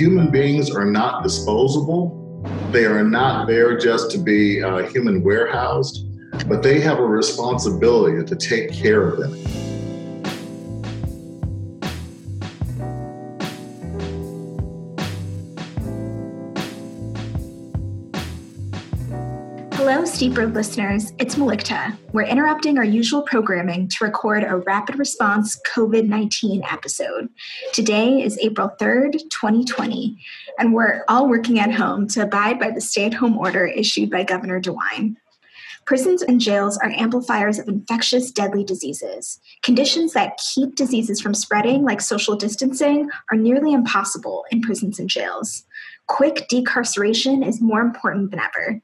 human beings are not disposable. They are not there just to be uh, human warehoused, but they have a responsibility to take care of them. Steep Road listeners. It's Malikta. We're interrupting our usual programming to record a rapid response COVID 19 episode. Today is April 3rd, 2020, and we're all working at home to abide by the stay at home order issued by Governor DeWine. Prisons and jails are amplifiers of infectious, deadly diseases. Conditions that keep diseases from spreading, like social distancing, are nearly impossible in prisons and jails. Quick decarceration is more important than ever.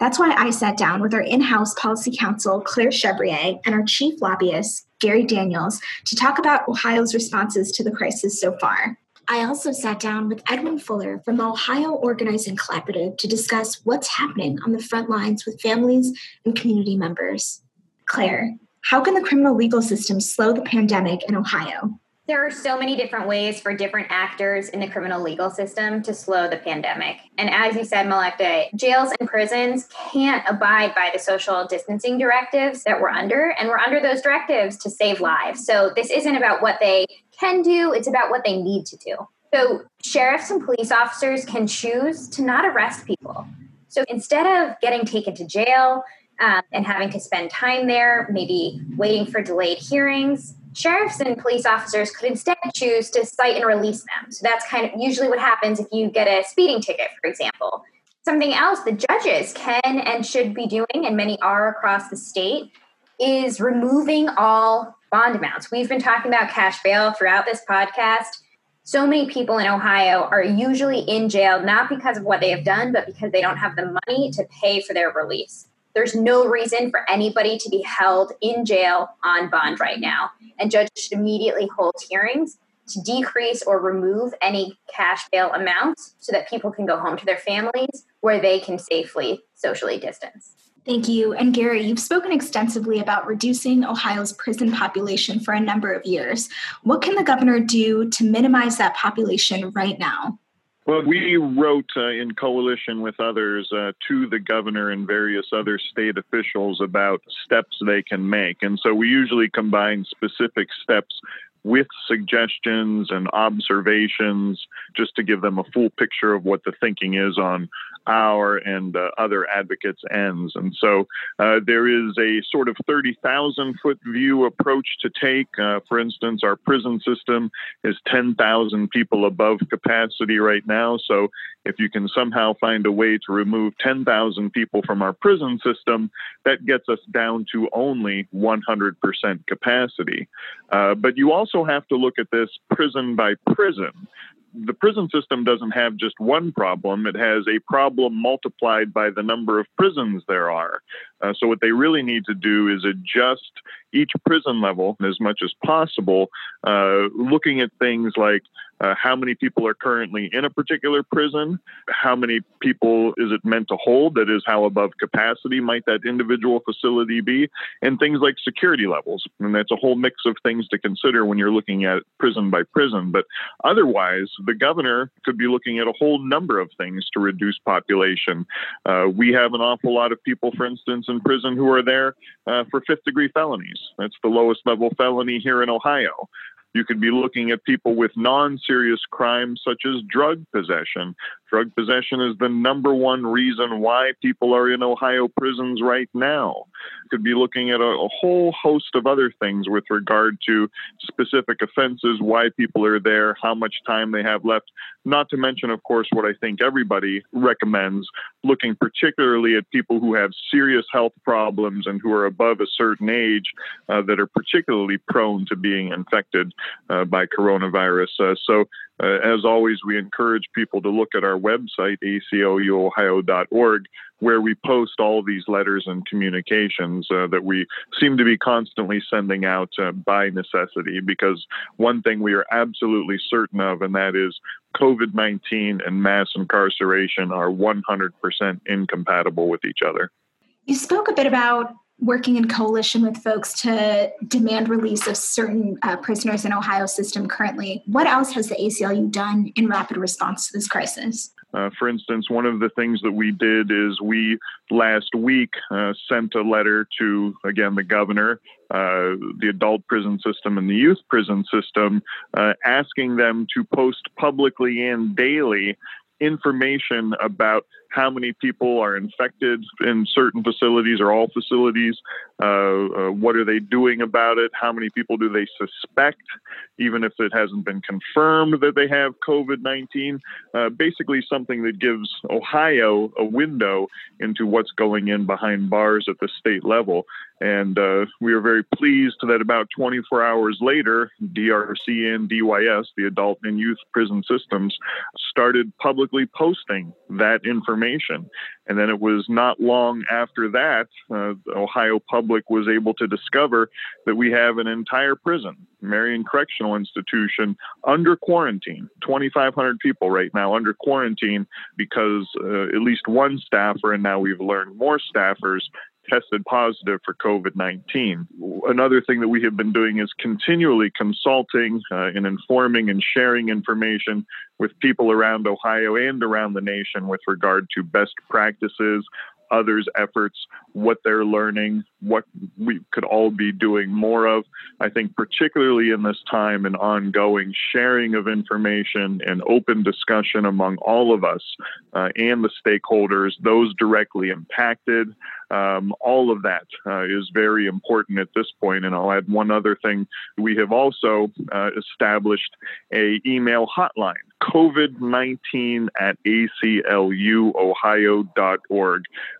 That's why I sat down with our in house policy counsel, Claire Chevrier, and our chief lobbyist, Gary Daniels, to talk about Ohio's responses to the crisis so far. I also sat down with Edwin Fuller from the Ohio Organizing Collaborative to discuss what's happening on the front lines with families and community members. Claire, how can the criminal legal system slow the pandemic in Ohio? There are so many different ways for different actors in the criminal legal system to slow the pandemic. And as you said, Malekta, jails and prisons can't abide by the social distancing directives that we're under, and we're under those directives to save lives. So this isn't about what they can do, it's about what they need to do. So sheriffs and police officers can choose to not arrest people. So instead of getting taken to jail um, and having to spend time there, maybe waiting for delayed hearings, sheriffs and police officers could instead choose to cite and release them. So that's kind of usually what happens if you get a speeding ticket, for example. Something else the judges can and should be doing, and many are across the state, is removing all bond amounts. We've been talking about cash bail throughout this podcast. So many people in Ohio are usually in jail not because of what they have done, but because they don't have the money to pay for their release. There's no reason for anybody to be held in jail on bond right now. And judges should immediately hold hearings to decrease or remove any cash bail amounts so that people can go home to their families where they can safely socially distance. Thank you. And Gary, you've spoken extensively about reducing Ohio's prison population for a number of years. What can the governor do to minimize that population right now? Well, we wrote uh, in coalition with others uh, to the governor and various other state officials about steps they can make. And so we usually combine specific steps with suggestions and observations just to give them a full picture of what the thinking is on our and uh, other advocates' ends. And so uh, there is a sort of 30,000 foot view approach to take. Uh, for instance, our prison system is 10,000 people above capacity right now. So if you can somehow find a way to remove 10,000 people from our prison system, that gets us down to only 100% capacity. Uh, but you also have to look at this prison by prison the prison system doesn't have just one problem, it has a problem multiplied by the number of prisons there are. Uh, so, what they really need to do is adjust each prison level as much as possible, uh, looking at things like uh, how many people are currently in a particular prison, how many people is it meant to hold, that is, how above capacity might that individual facility be, and things like security levels. And that's a whole mix of things to consider when you're looking at prison by prison. But otherwise, the governor could be looking at a whole number of things to reduce population. Uh, we have an awful lot of people, for instance, in prison who are there uh, for fifth degree felonies. That's the lowest level felony here in Ohio. You could be looking at people with non serious crimes such as drug possession. Drug possession is the number one reason why people are in Ohio prisons right now. Could be looking at a, a whole host of other things with regard to specific offenses, why people are there, how much time they have left. Not to mention, of course, what I think everybody recommends looking particularly at people who have serious health problems and who are above a certain age uh, that are particularly prone to being infected uh, by coronavirus. Uh, so, uh, as always, we encourage people to look at our website, acluohio.org, where we post all these letters and communications uh, that we seem to be constantly sending out uh, by necessity. Because one thing we are absolutely certain of, and that is COVID 19 and mass incarceration are 100% incompatible with each other. You spoke a bit about working in coalition with folks to demand release of certain uh, prisoners in Ohio system currently. What else has the ACLU done in rapid response to this crisis? Uh, for instance, one of the things that we did is we last week uh, sent a letter to, again, the governor, uh, the adult prison system, and the youth prison system, uh, asking them to post publicly and daily information about how many people are infected in certain facilities or all facilities. Uh, uh, what are they doing about it? How many people do they suspect, even if it hasn't been confirmed that they have COVID 19? Uh, basically, something that gives Ohio a window into what's going in behind bars at the state level. And uh, we are very pleased that about 24 hours later, DRC and DYS, the adult and youth prison systems, started publicly posting that information. And then it was not long after that, uh, Ohio public was able to discover that we have an entire prison, Marion Correctional Institution, under quarantine. 2,500 people right now under quarantine because uh, at least one staffer, and now we've learned more staffers, tested positive for COVID 19. Another thing that we have been doing is continually consulting uh, and informing and sharing information with people around Ohio and around the nation with regard to best practices, others' efforts, what they're learning, what we could all be doing more of. I think, particularly in this time, an ongoing sharing of information and open discussion among all of us uh, and the stakeholders, those directly impacted. Um, all of that uh, is very important at this point. And I'll add one other thing. We have also uh, established a email hotline, COVID-19 at acluohio.org.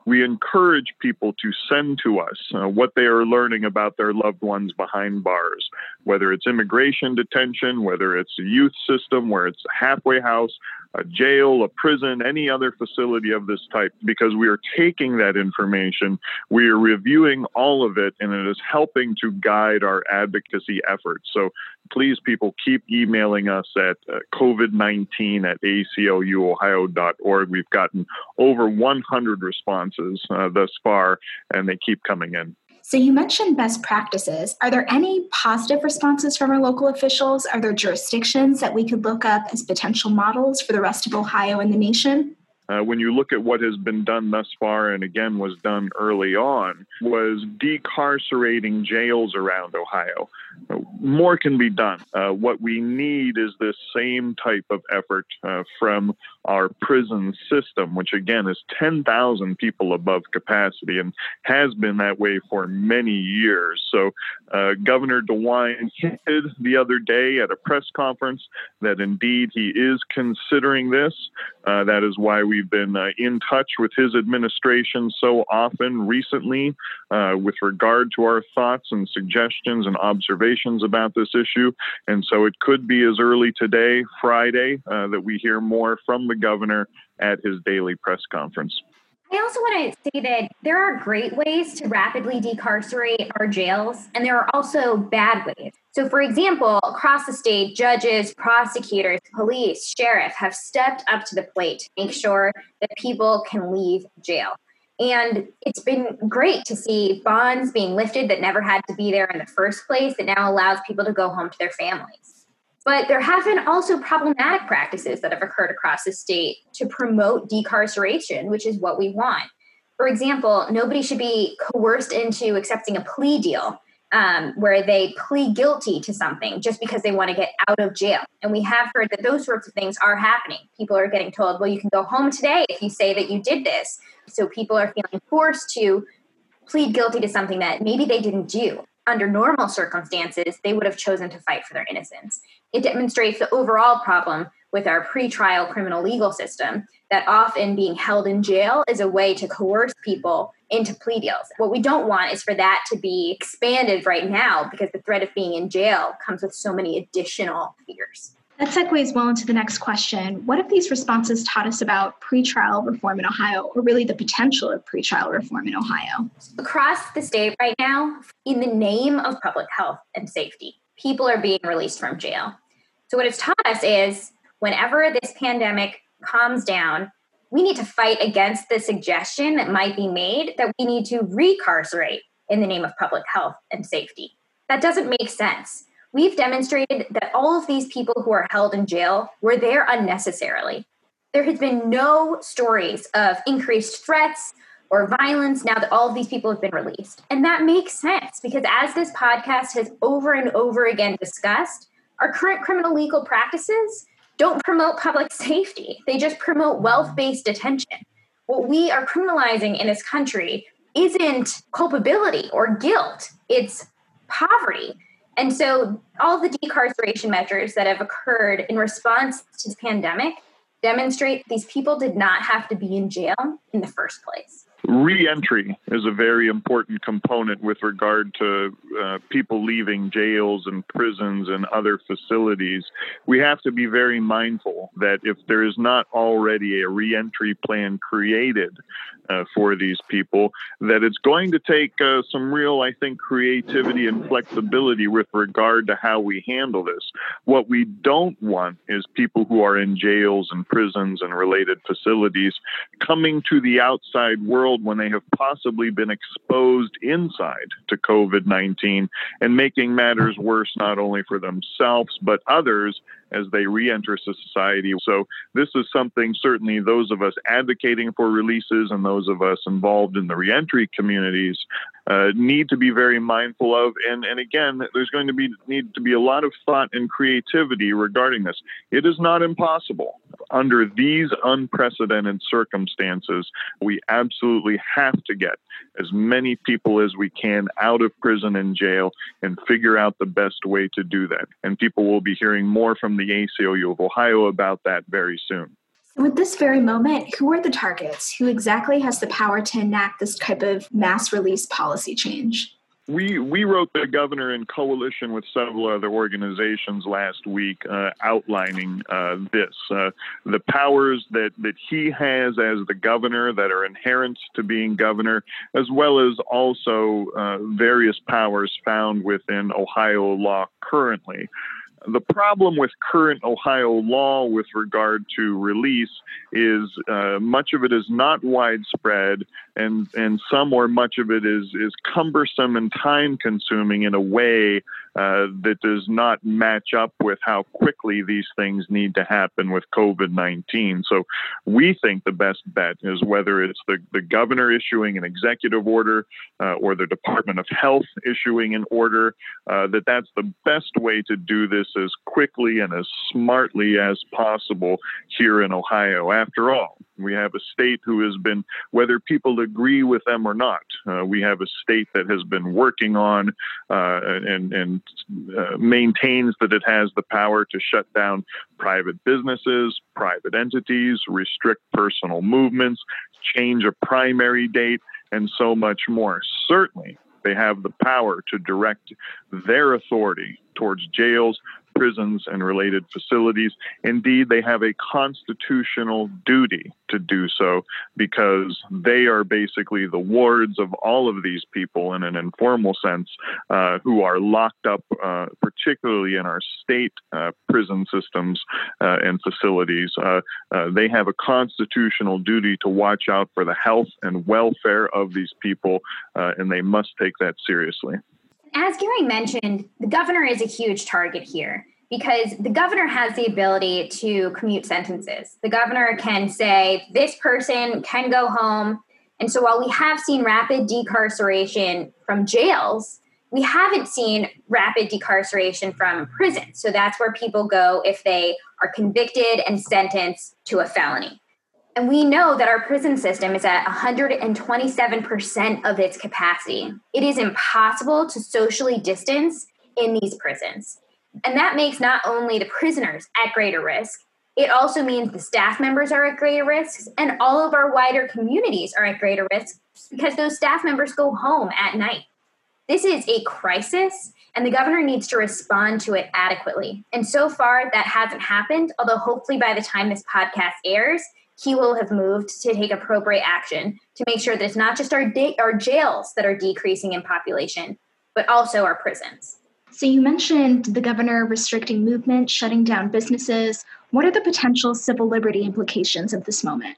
We encourage people to send to us uh, what they are learning about their loved ones behind bars, whether it's immigration detention, whether it's a youth system, where it's a halfway house, a jail, a prison, any other facility of this type, because we are taking that information, we are reviewing all of it, and it is helping to guide our advocacy efforts. So please, people, keep emailing us at uh, COVID-19 at acluohio.org. We've gotten over 100 responses uh, thus far, and they keep coming in. So, you mentioned best practices. Are there any positive responses from our local officials? Are there jurisdictions that we could look up as potential models for the rest of Ohio and the nation? Uh, when you look at what has been done thus far, and again was done early on, was decarcerating jails around Ohio. Uh, more can be done. Uh, what we need is this same type of effort uh, from our prison system, which again is 10,000 people above capacity and has been that way for many years. So, uh, Governor DeWine hinted the other day at a press conference that indeed he is considering this. Uh, that is why we've been uh, in touch with his administration so often recently uh, with regard to our thoughts and suggestions and observations about this issue. And so it could be as early today, Friday, uh, that we hear more from the governor at his daily press conference. I also want to say that there are great ways to rapidly decarcerate our jails, and there are also bad ways. So, for example, across the state, judges, prosecutors, police, sheriff have stepped up to the plate to make sure that people can leave jail. And it's been great to see bonds being lifted that never had to be there in the first place that now allows people to go home to their families. But there have been also problematic practices that have occurred across the state to promote decarceration, which is what we want. For example, nobody should be coerced into accepting a plea deal um, where they plead guilty to something just because they want to get out of jail. And we have heard that those sorts of things are happening. People are getting told, well, you can go home today if you say that you did this. So people are feeling forced to plead guilty to something that maybe they didn't do under normal circumstances, they would have chosen to fight for their innocence. It demonstrates the overall problem with our pretrial criminal legal system that often being held in jail is a way to coerce people into plea deals. What we don't want is for that to be expanded right now because the threat of being in jail comes with so many additional fears. That segues well into the next question. What have these responses taught us about pretrial reform in Ohio, or really the potential of pretrial reform in Ohio? Across the state right now, in the name of public health and safety, people are being released from jail. So, what it's taught us is whenever this pandemic calms down, we need to fight against the suggestion that might be made that we need to recarcerate in the name of public health and safety. That doesn't make sense. We've demonstrated that all of these people who are held in jail were there unnecessarily. There has been no stories of increased threats or violence now that all of these people have been released. And that makes sense because, as this podcast has over and over again discussed, our current criminal legal practices don't promote public safety, they just promote wealth based detention. What we are criminalizing in this country isn't culpability or guilt, it's poverty. And so, all the decarceration measures that have occurred in response to the pandemic demonstrate these people did not have to be in jail in the first place. Reentry is a very important component with regard to uh, people leaving jails and prisons and other facilities. We have to be very mindful that if there is not already a reentry plan created uh, for these people, that it's going to take uh, some real, I think, creativity and flexibility with regard to how we handle this. What we don't want is people who are in jails and prisons and related facilities coming to the outside world when they have possibly been exposed inside to COVID 19 and making matters worse not only for themselves but others as they re-enter society. So this is something certainly those of us advocating for releases and those of us involved in the reentry communities uh, need to be very mindful of. And, and again, there's going to be need to be a lot of thought and creativity regarding this. It is not impossible. Under these unprecedented circumstances, we absolutely have to get as many people as we can out of prison and jail and figure out the best way to do that. And people will be hearing more from the ACLU of Ohio about that very soon. At this very moment, who are the targets? Who exactly has the power to enact this type of mass release policy change? We we wrote the governor in coalition with several other organizations last week, uh, outlining uh, this uh, the powers that that he has as the governor that are inherent to being governor, as well as also uh, various powers found within Ohio law currently. The problem with current Ohio law with regard to release is uh, much of it is not widespread, and and some or much of it is is cumbersome and time consuming in a way uh, that does not match up with how quickly these things need to happen with COVID 19. So we think the best bet is whether it's the, the governor issuing an executive order uh, or the Department of Health issuing an order, uh, that that's the best way to do this as quickly and as smartly as possible here in Ohio. After all, we have a state who has been, whether people agree with them or not, uh, we have a state that has been working on uh, and, maintains that it has the power to shut down private businesses, private entities, restrict personal movements, change a primary date, and so much more. Certainly, they have the power to direct their authority towards jails, prisons and related facilities. Indeed, they have a constitutional duty to do so because they are basically the wards of all of these people in an informal sense uh, who are locked up, uh, particularly in our state uh, prison systems uh, and facilities. Uh, uh, they have a constitutional duty to watch out for the health and welfare of these people, and they must take that seriously. As Gary mentioned, the governor is a huge target here because the governor has the ability to commute sentences. The governor can say, this person can go home. And so while we have seen rapid decarceration from jails, we haven't seen rapid decarceration from prisons. So that's where people go if they are convicted and sentenced to a felony. And we know that our prison system is at 127% of its capacity. It is impossible to socially distance in these prisons. And that makes not only the prisoners at greater risk, it also means the staff members are at greater risk and all of our wider communities are at greater risk because those staff members go home at night. This is a crisis and the governor needs to respond to it adequately. And so far, that hasn't happened, although hopefully by the time this podcast airs, he will have moved to take appropriate action to make sure that it's not just our, da- our jails that are decreasing in population, but also our prisons. So, you mentioned the governor restricting movement, shutting down businesses. What are the potential civil liberty implications of this moment?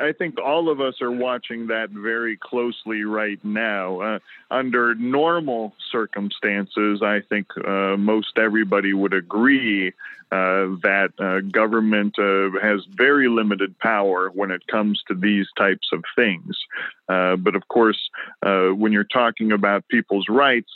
I think all of us are watching that very closely right now. Uh, under normal circumstances, I think uh, most everybody would agree uh, that uh, government uh, has very limited power when it comes to these types of things. Uh, but of course, uh, when you're talking about people's rights,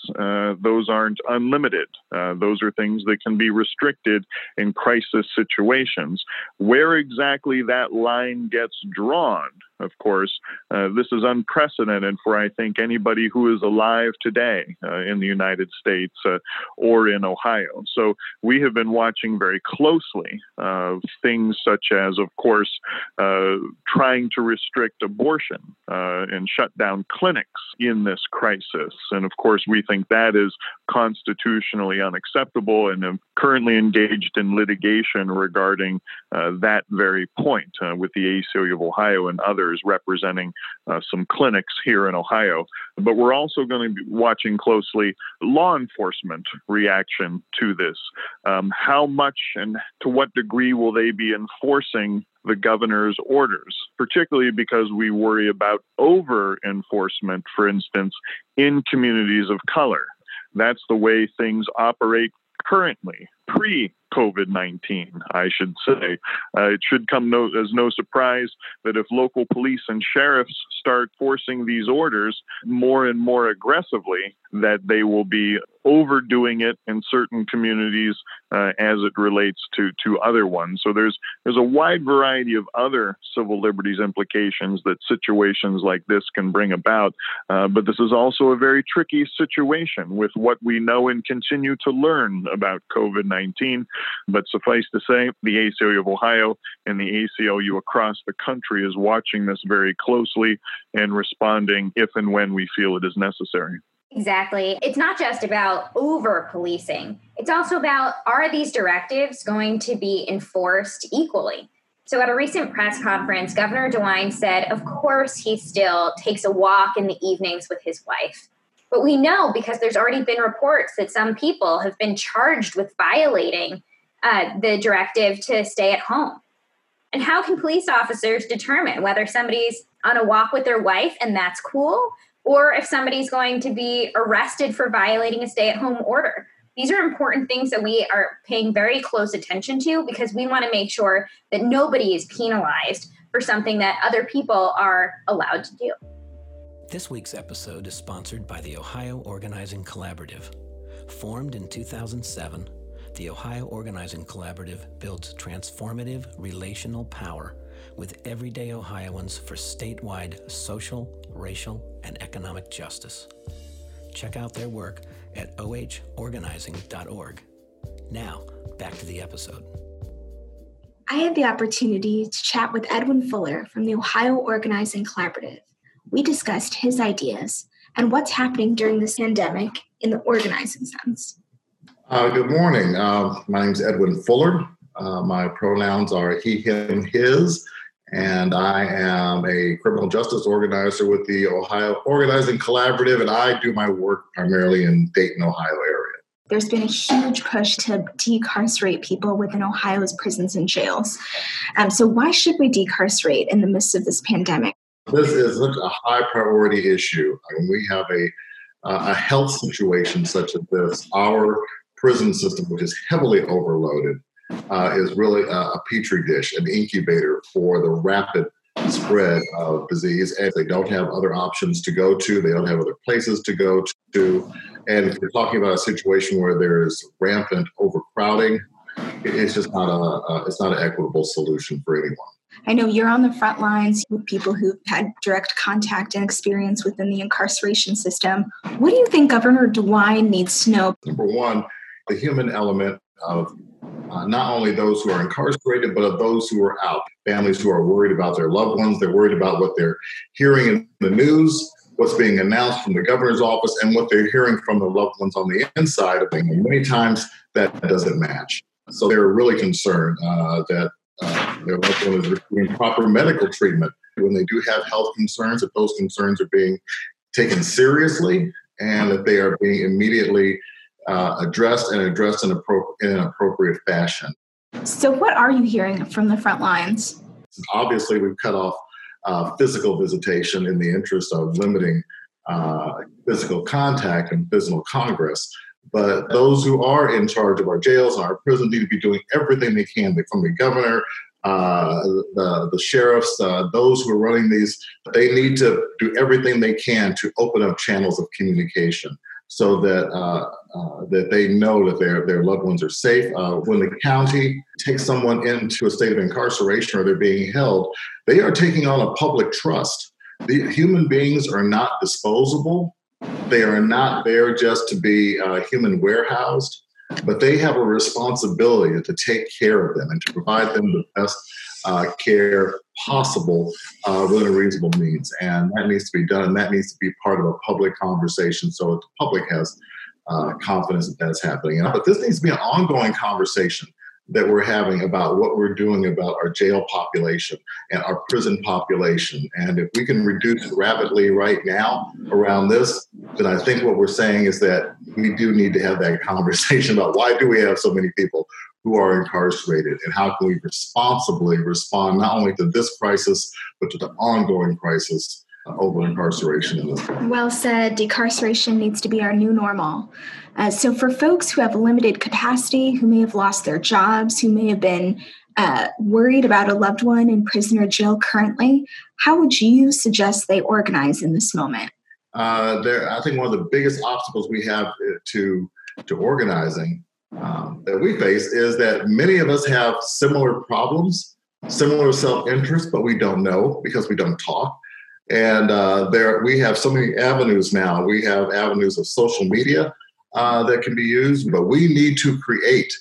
those aren't unlimited. those are things that can be restricted in crisis situations. Where exactly that line gets drawn of course. Uh, this is unprecedented for, I think, anybody who is alive today uh, in the United States uh, or in Ohio. So we have been watching very closely uh, things such as, of course, uh, trying to restrict abortion uh, and shut down clinics in this crisis. And of course, we think that is constitutionally unacceptable and have currently engaged in litigation regarding that very point with the ACLU of Ohio and others representing uh, some clinics here in Ohio. But we're also going to be watching closely law enforcement reaction to this. Um, how much and to what degree will they be enforcing the governor's orders, particularly because we worry about over enforcement, for instance, in communities of color. That's the way things operate currently, pre COVID 19, I should say. Uh, it should come no, as no surprise that if local police and sheriffs start forcing these orders more and more aggressively, that they will be overdoing it in certain communities uh, as it relates to, to other ones. So there's there's a wide variety of other civil liberties implications that situations like this can bring about. Uh, but this is also a very tricky situation with what we know and continue to learn about COVID 19. But suffice to say, the ACLU of Ohio and the ACLU across the country is watching this very closely and responding if and when we feel it is necessary. Exactly. It's not just about over policing, it's also about are these directives going to be enforced equally? So, at a recent press conference, Governor DeWine said, of course, he still takes a walk in the evenings with his wife. But we know because there's already been reports that some people have been charged with violating uh, the directive to stay at home. And how can police officers determine whether somebody's on a walk with their wife and that's cool, or if somebody's going to be arrested for violating a stay at home order? These are important things that we are paying very close attention to because we want to make sure that nobody is penalized for something that other people are allowed to do. This week's episode is sponsored by the Ohio Organizing Collaborative. Formed in 2007, the Ohio Organizing Collaborative builds transformative relational power with everyday Ohioans for statewide social, racial, and economic justice. Check out their work at ohorganizing.org. Now, back to the episode. I had the opportunity to chat with Edwin Fuller from the Ohio Organizing Collaborative. We discussed his ideas and what's happening during this pandemic in the organizing sense. Uh, good morning. Uh, my name is Edwin Fuller. Uh, my pronouns are he, him, his, and I am a criminal justice organizer with the Ohio Organizing Collaborative, and I do my work primarily in Dayton, Ohio area. There's been a huge push to decarcerate people within Ohio's prisons and jails. Um, so, why should we decarcerate in the midst of this pandemic? This is such a high priority issue. I mean, we have a a health situation such as this, our prison system, which is heavily overloaded, uh, is really a, a, petri dish, an incubator for the rapid spread of disease. And they don't have other options to go to, they don't have other places to go to. And you're talking about a situation where there's rampant overcrowding, it's just not a, a it's not an equitable solution for anyone. I know you're on the front lines with people who've had direct contact and experience within the incarceration system. What do you think Governor DeWine needs to know? Number one, the human element of uh, not only those who are incarcerated, but of those who are out. Families who are worried about their loved ones, they're worried about what they're hearing in the news, what's being announced from the governor's office, and what they're hearing from the loved ones on the inside of things. Many times that doesn't match. So they're really concerned uh, that uh, their loved one is receiving proper medical treatment. When they do have health concerns, that those concerns are being taken seriously and that they are being immediately uh, addressed and addressed in, appro- in an appropriate fashion. So, what are you hearing from the front lines? Obviously, we've cut off uh, physical visitation in the interest of limiting uh, physical contact and physical congress. But those who are in charge of our jails and our prisons need to be doing everything they can, from the governor, uh, the, the sheriffs, uh, those who are running these, they need to do everything they can to open up channels of communication so that uh, uh, that they know that their their loved ones are safe. Uh, when the county takes someone into a state of incarceration or they're being held, they are taking on a public trust. The human beings are not disposable. They are not there just to be uh, human warehoused, but they have a responsibility to take care of them and to provide them the best uh, care possible uh, within a reasonable means. And that needs to be done. And that needs to be part of a public conversation so that the public has uh, confidence that that's happening. But this needs to be an ongoing conversation that we're having about what we're doing about our jail population and our prison population. And if we can reduce it rapidly right now around this, then I think what we're saying is that we do need to have that conversation about why do we have so many people who are incarcerated and how can we responsibly respond not only to this crisis but to the ongoing crisis over incarceration. Well said. Decarceration needs to be our new normal. Uh, so, for folks who have limited capacity, who may have lost their jobs, who may have been uh, worried about a loved one in prison or jail currently, how would you suggest they organize in this moment? Uh, there, I think one of the biggest obstacles we have uh, to to organizing um, that we face is that many of us have similar problems, similar self interest, but we don't know because we don't talk. And uh, there, we have so many avenues now. We have avenues of social media uh, that can be used, but we need to create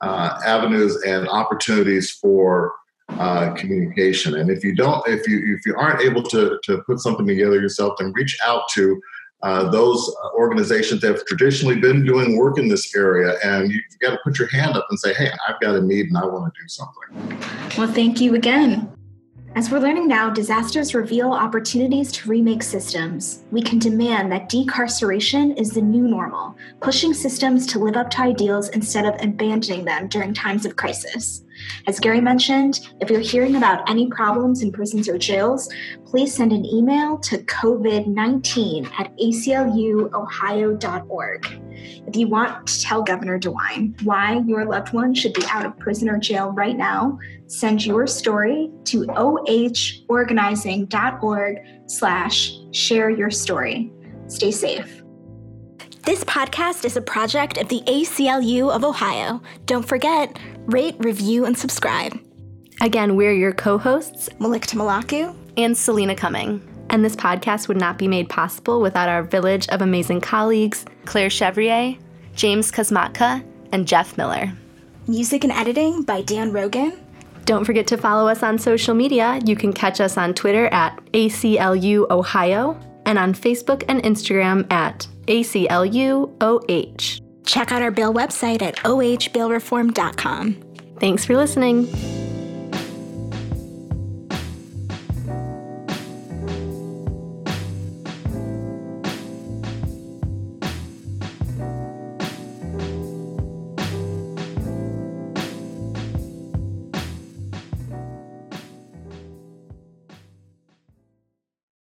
uh, avenues and opportunities for uh, communication. And if you don't, if you if you aren't able to to put something together yourself, then reach out to uh, those organizations that have traditionally been doing work in this area, and you've got to put your hand up and say, "Hey, I've got a need and I want to do something." Well, thank you again. As we're learning now, disasters reveal opportunities to remake systems. We can demand that decarceration is the new normal, pushing systems to live up to ideals instead of abandoning them during times of crisis. As Gary mentioned, if you're hearing about any problems in prisons or jails, please send an email to COVID-19 at acluohio.org. If you want to tell Governor DeWine why your loved one should be out of prison or jail right now, send your story to ohorganizing.org slash share your story. Stay safe. This podcast is a project of the ACLU of Ohio. Don't forget, rate, review, and subscribe. Again, we're your co hosts, Malikta Malaku and Selena Cumming. And this podcast would not be made possible without our village of amazing colleagues Claire Chevrier, James Kosmatka, and Jeff Miller. Music and editing by Dan Rogan. Don't forget to follow us on social media. You can catch us on Twitter at ACLU Ohio and on Facebook and Instagram at ACLUOH. Check out our bill website at ohbailreform.com. Thanks for listening.